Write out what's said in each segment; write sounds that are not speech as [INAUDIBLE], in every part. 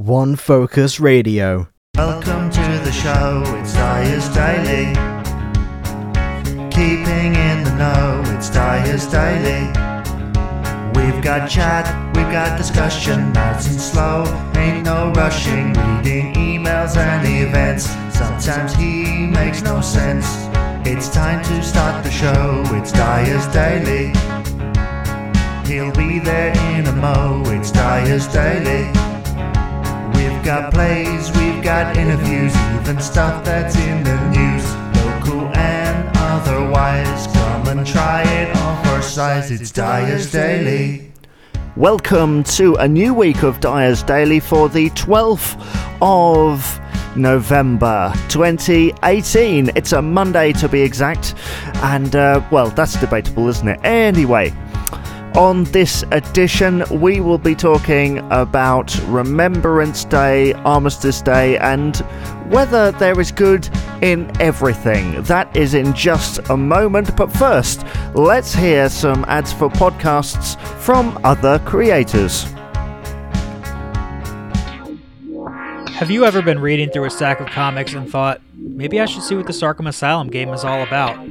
One Focus Radio. Welcome to the show, it's Dyer's Daily. Keeping in the know, it's Dyer's Daily. We've got chat, we've got discussion, nice and slow, ain't no rushing, reading emails and events. Sometimes he makes no sense. It's time to start the show, it's Dyer's Daily. He'll be there in a mo, it's Dyer's Daily. Got plays, we've got interviews, even stuff that's in the news. Local and otherwise, come and try it on for size. It's Dyer's Daily. Welcome to a new week of Dyer's Daily for the 12th of November 2018. It's a Monday to be exact, and uh, well, that's debatable, isn't it? Anyway. On this edition, we will be talking about Remembrance Day, Armistice Day, and whether there is good in everything. That is in just a moment, but first, let's hear some ads for podcasts from other creators. Have you ever been reading through a stack of comics and thought, maybe I should see what this Arkham Asylum game is all about?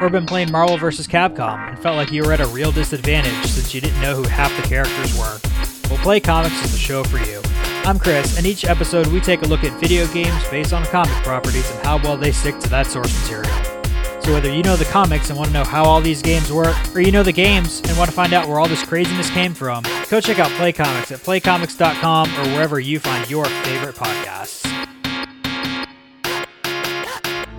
Or been playing Marvel vs. Capcom and felt like you were at a real disadvantage since you didn't know who half the characters were? Well, Play Comics is the show for you. I'm Chris, and each episode we take a look at video games based on comic properties and how well they stick to that source material. So whether you know the comics and want to know how all these games work, or you know the games and want to find out where all this craziness came from, go check out Play Comics at playcomics.com or wherever you find your favorite podcasts.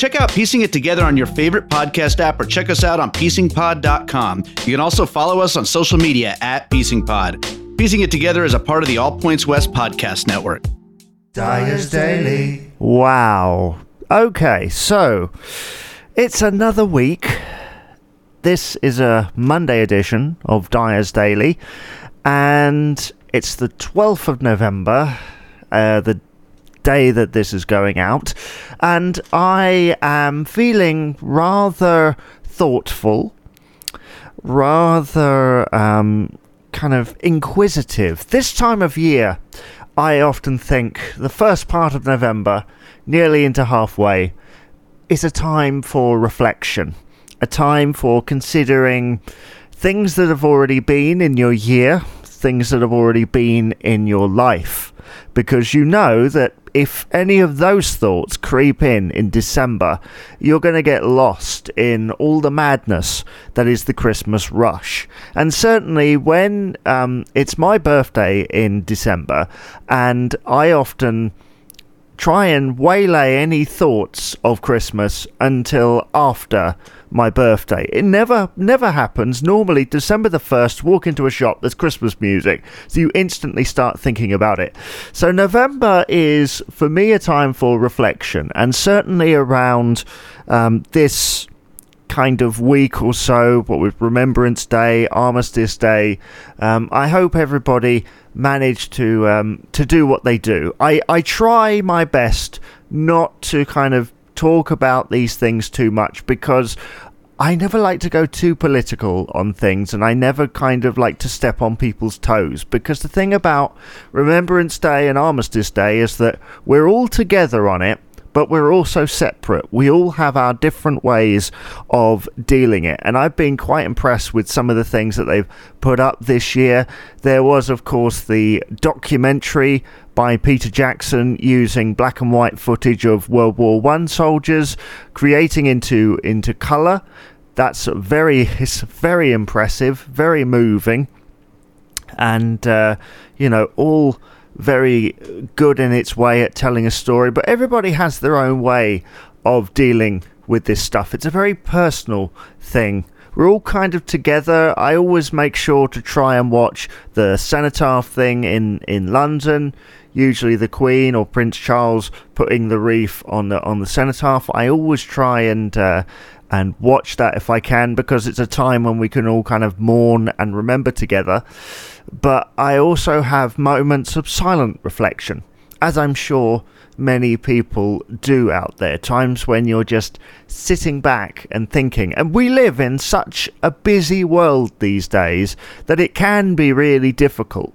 Check out Piecing It Together on your favorite podcast app or check us out on piecingpod.com. You can also follow us on social media at piecingpod. Piecing It Together is a part of the All Points West podcast network. Dyer's Daily. Wow. Okay, so it's another week. This is a Monday edition of Dyer's Daily, and it's the 12th of November, uh, the day that this is going out, and I am feeling rather thoughtful, rather um, kind of inquisitive. This time of year, I often think the first part of November, nearly into halfway, is a time for reflection, a time for considering things that have already been in your year, things that have already been in your life, because you know that if any of those thoughts creep in in December, you're going to get lost in all the madness that is the Christmas rush. And certainly when um, it's my birthday in December, and I often try and waylay any thoughts of Christmas until after my birthday. It never never happens. Normally December the 1st walk into a shop there's Christmas music so you instantly start thinking about it. So November is for me a time for reflection and certainly around um, this kind of week or so, what with Remembrance Day, Armistice Day. Um, I hope everybody managed to um, to do what they do. I, I try my best not to kind of talk about these things too much because I never like to go too political on things and I never kind of like to step on people's toes because the thing about Remembrance Day and Armistice Day is that we're all together on it but we're also separate. We all have our different ways of dealing it. And I've been quite impressed with some of the things that they've put up this year. There was, of course, the documentary by Peter Jackson using black and white footage of World War One soldiers, creating into into color. That's very [LAUGHS] it's very impressive, very moving, and uh, you know all very good in its way at telling a story, but everybody has their own way of dealing with this stuff. It's a very personal thing we're all kind of together. I always make sure to try and watch the cenotaph thing in in London. Usually, the Queen or Prince Charles putting the wreath on the on the cenotaph. I always try and uh, and watch that if I can because it's a time when we can all kind of mourn and remember together. But I also have moments of silent reflection, as I'm sure many people do out there. Times when you're just sitting back and thinking. And we live in such a busy world these days that it can be really difficult.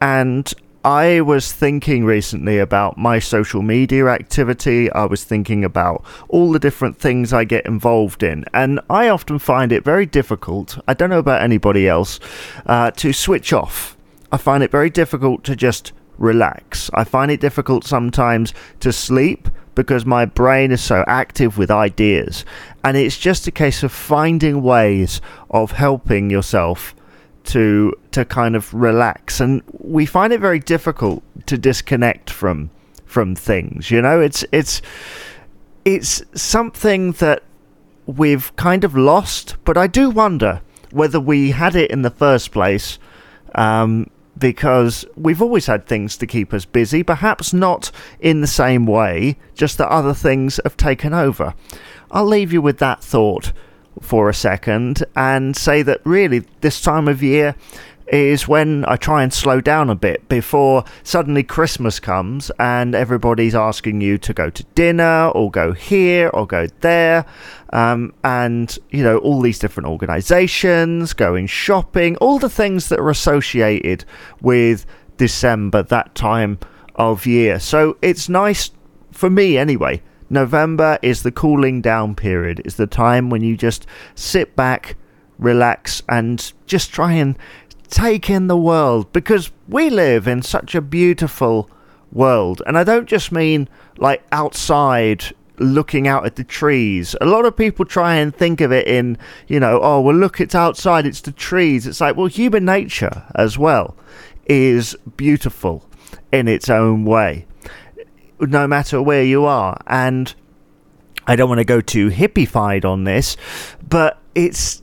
And I was thinking recently about my social media activity. I was thinking about all the different things I get involved in. And I often find it very difficult, I don't know about anybody else, uh, to switch off. I find it very difficult to just relax. I find it difficult sometimes to sleep because my brain is so active with ideas. And it's just a case of finding ways of helping yourself to to kind of relax and we find it very difficult to disconnect from from things you know it's it's it's something that we've kind of lost but i do wonder whether we had it in the first place um, because we've always had things to keep us busy perhaps not in the same way just that other things have taken over. I'll leave you with that thought for a second and say that really this time of year is when I try and slow down a bit before suddenly Christmas comes and everybody's asking you to go to dinner or go here or go there. Um, and, you know, all these different organizations, going shopping, all the things that are associated with December, that time of year. So it's nice for me anyway November is the cooling down period. It's the time when you just sit back, relax, and just try and take in the world because we live in such a beautiful world. And I don't just mean like outside looking out at the trees. A lot of people try and think of it in, you know, oh, well, look, it's outside, it's the trees. It's like, well, human nature as well is beautiful in its own way no matter where you are. And I don't want to go too hippified on this, but it's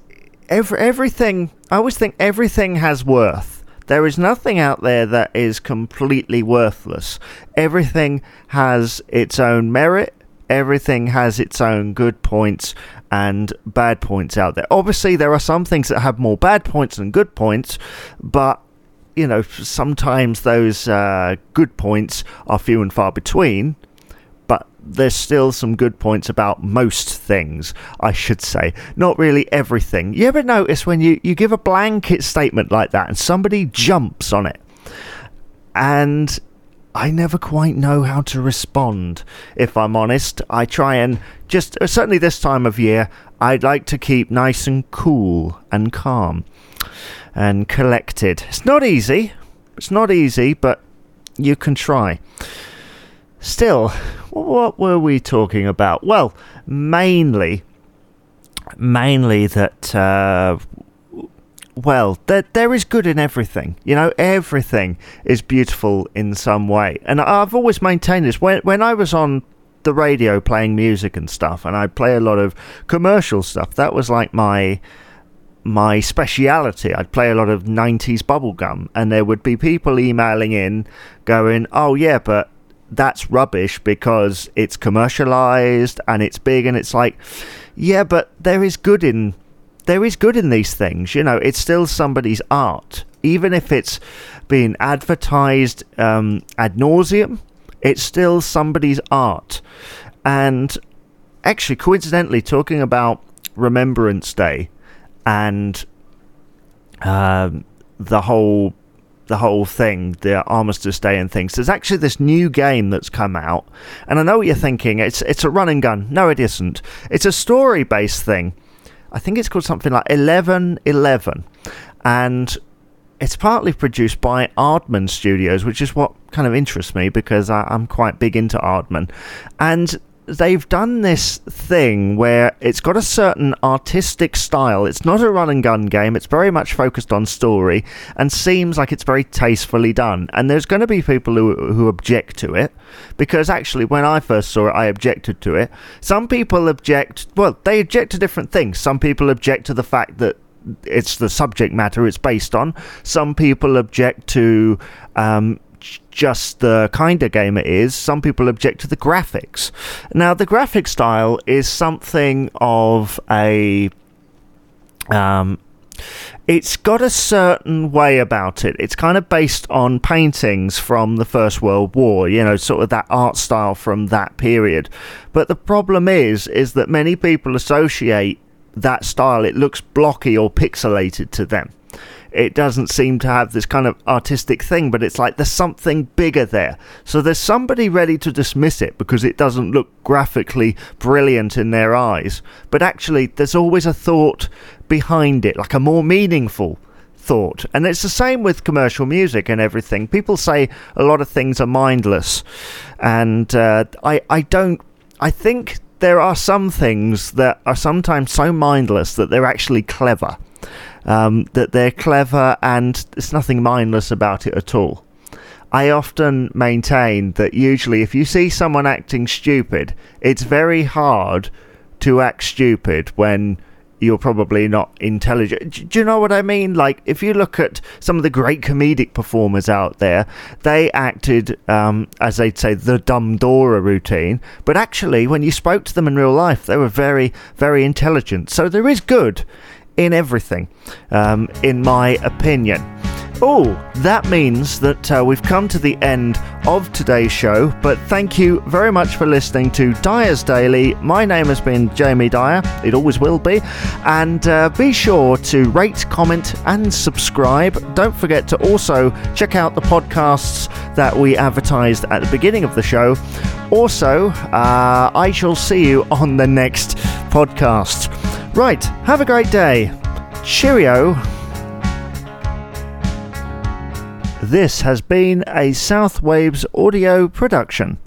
every, everything. I always think everything has worth. There is nothing out there that is completely worthless. Everything has its own merit. Everything has its own good points and bad points out there. Obviously, there are some things that have more bad points than good points, but you know, sometimes those uh, good points are few and far between, there's still some good points about most things, I should say. Not really everything. You ever notice when you, you give a blanket statement like that and somebody jumps on it? And I never quite know how to respond, if I'm honest. I try and just, uh, certainly this time of year, I'd like to keep nice and cool and calm and collected. It's not easy. It's not easy, but you can try. Still, what were we talking about? Well, mainly, mainly that. Uh, well, there, there is good in everything. You know, everything is beautiful in some way. And I've always maintained this. When, when I was on the radio playing music and stuff, and I play a lot of commercial stuff, that was like my my speciality. I'd play a lot of 90s bubblegum, and there would be people emailing in going, Oh, yeah, but that's rubbish because it's commercialized and it's big, and it's like, Yeah, but there is good in. There is good in these things, you know. It's still somebody's art, even if it's being advertised um, ad nauseum. It's still somebody's art, and actually, coincidentally, talking about Remembrance Day, and um, the whole the whole thing, the Armistice Day and things. There's actually this new game that's come out, and I know what you're thinking. It's it's a run and gun. No, it isn't. It's a story based thing. I think it's called something like Eleven Eleven, and it's partly produced by Aardman Studios, which is what kind of interests me because I, am quite big into Aardman. And they've done this thing where it's got a certain artistic style. It's not a run and gun game. It's very much focused on story and seems like it's very tastefully done. And there's going to be people who who object to it because actually when I first saw it I objected to it. Some people object well, they object to different things. Some people object to the fact that it's the subject matter it's based on. Some people object to um, just the kind of game it is. Some people object to the graphics. Now, the graphic style is something of a. Um, it's got a certain way about it. It's kind of based on paintings from the First World War, you know, sort of that art style from that period. But the problem is, is that many people associate that style. It looks blocky or pixelated to them it doesn't seem to have this kind of artistic thing, but it's like there's something bigger there. So there's somebody ready to dismiss it because it doesn't look graphically brilliant in their eyes. But actually, there's always a thought behind it, like a more meaningful thought. And it's the same with commercial music and everything. People say a lot of things are mindless. And uh, I, I don't, I think there are some things that are sometimes so mindless that they're actually clever um, that they're clever and there's nothing mindless about it at all. I often maintain that usually if you see someone acting stupid, it's very hard to act stupid when you're probably not intelligent. Do you know what I mean? Like, if you look at some of the great comedic performers out there, they acted, um, as they'd say, the dumb Dora routine. But actually, when you spoke to them in real life, they were very, very intelligent. So there is good in everything, um, in my opinion. Oh, that means that uh, we've come to the end of today's show, but thank you very much for listening to Dyer's Daily. My name has been Jamie Dyer, it always will be, and uh, be sure to rate, comment, and subscribe. Don't forget to also check out the podcasts that we advertised at the beginning of the show. Also, uh, I shall see you on the next podcast. Right, have a great day. Cheerio. This has been a South Waves audio production.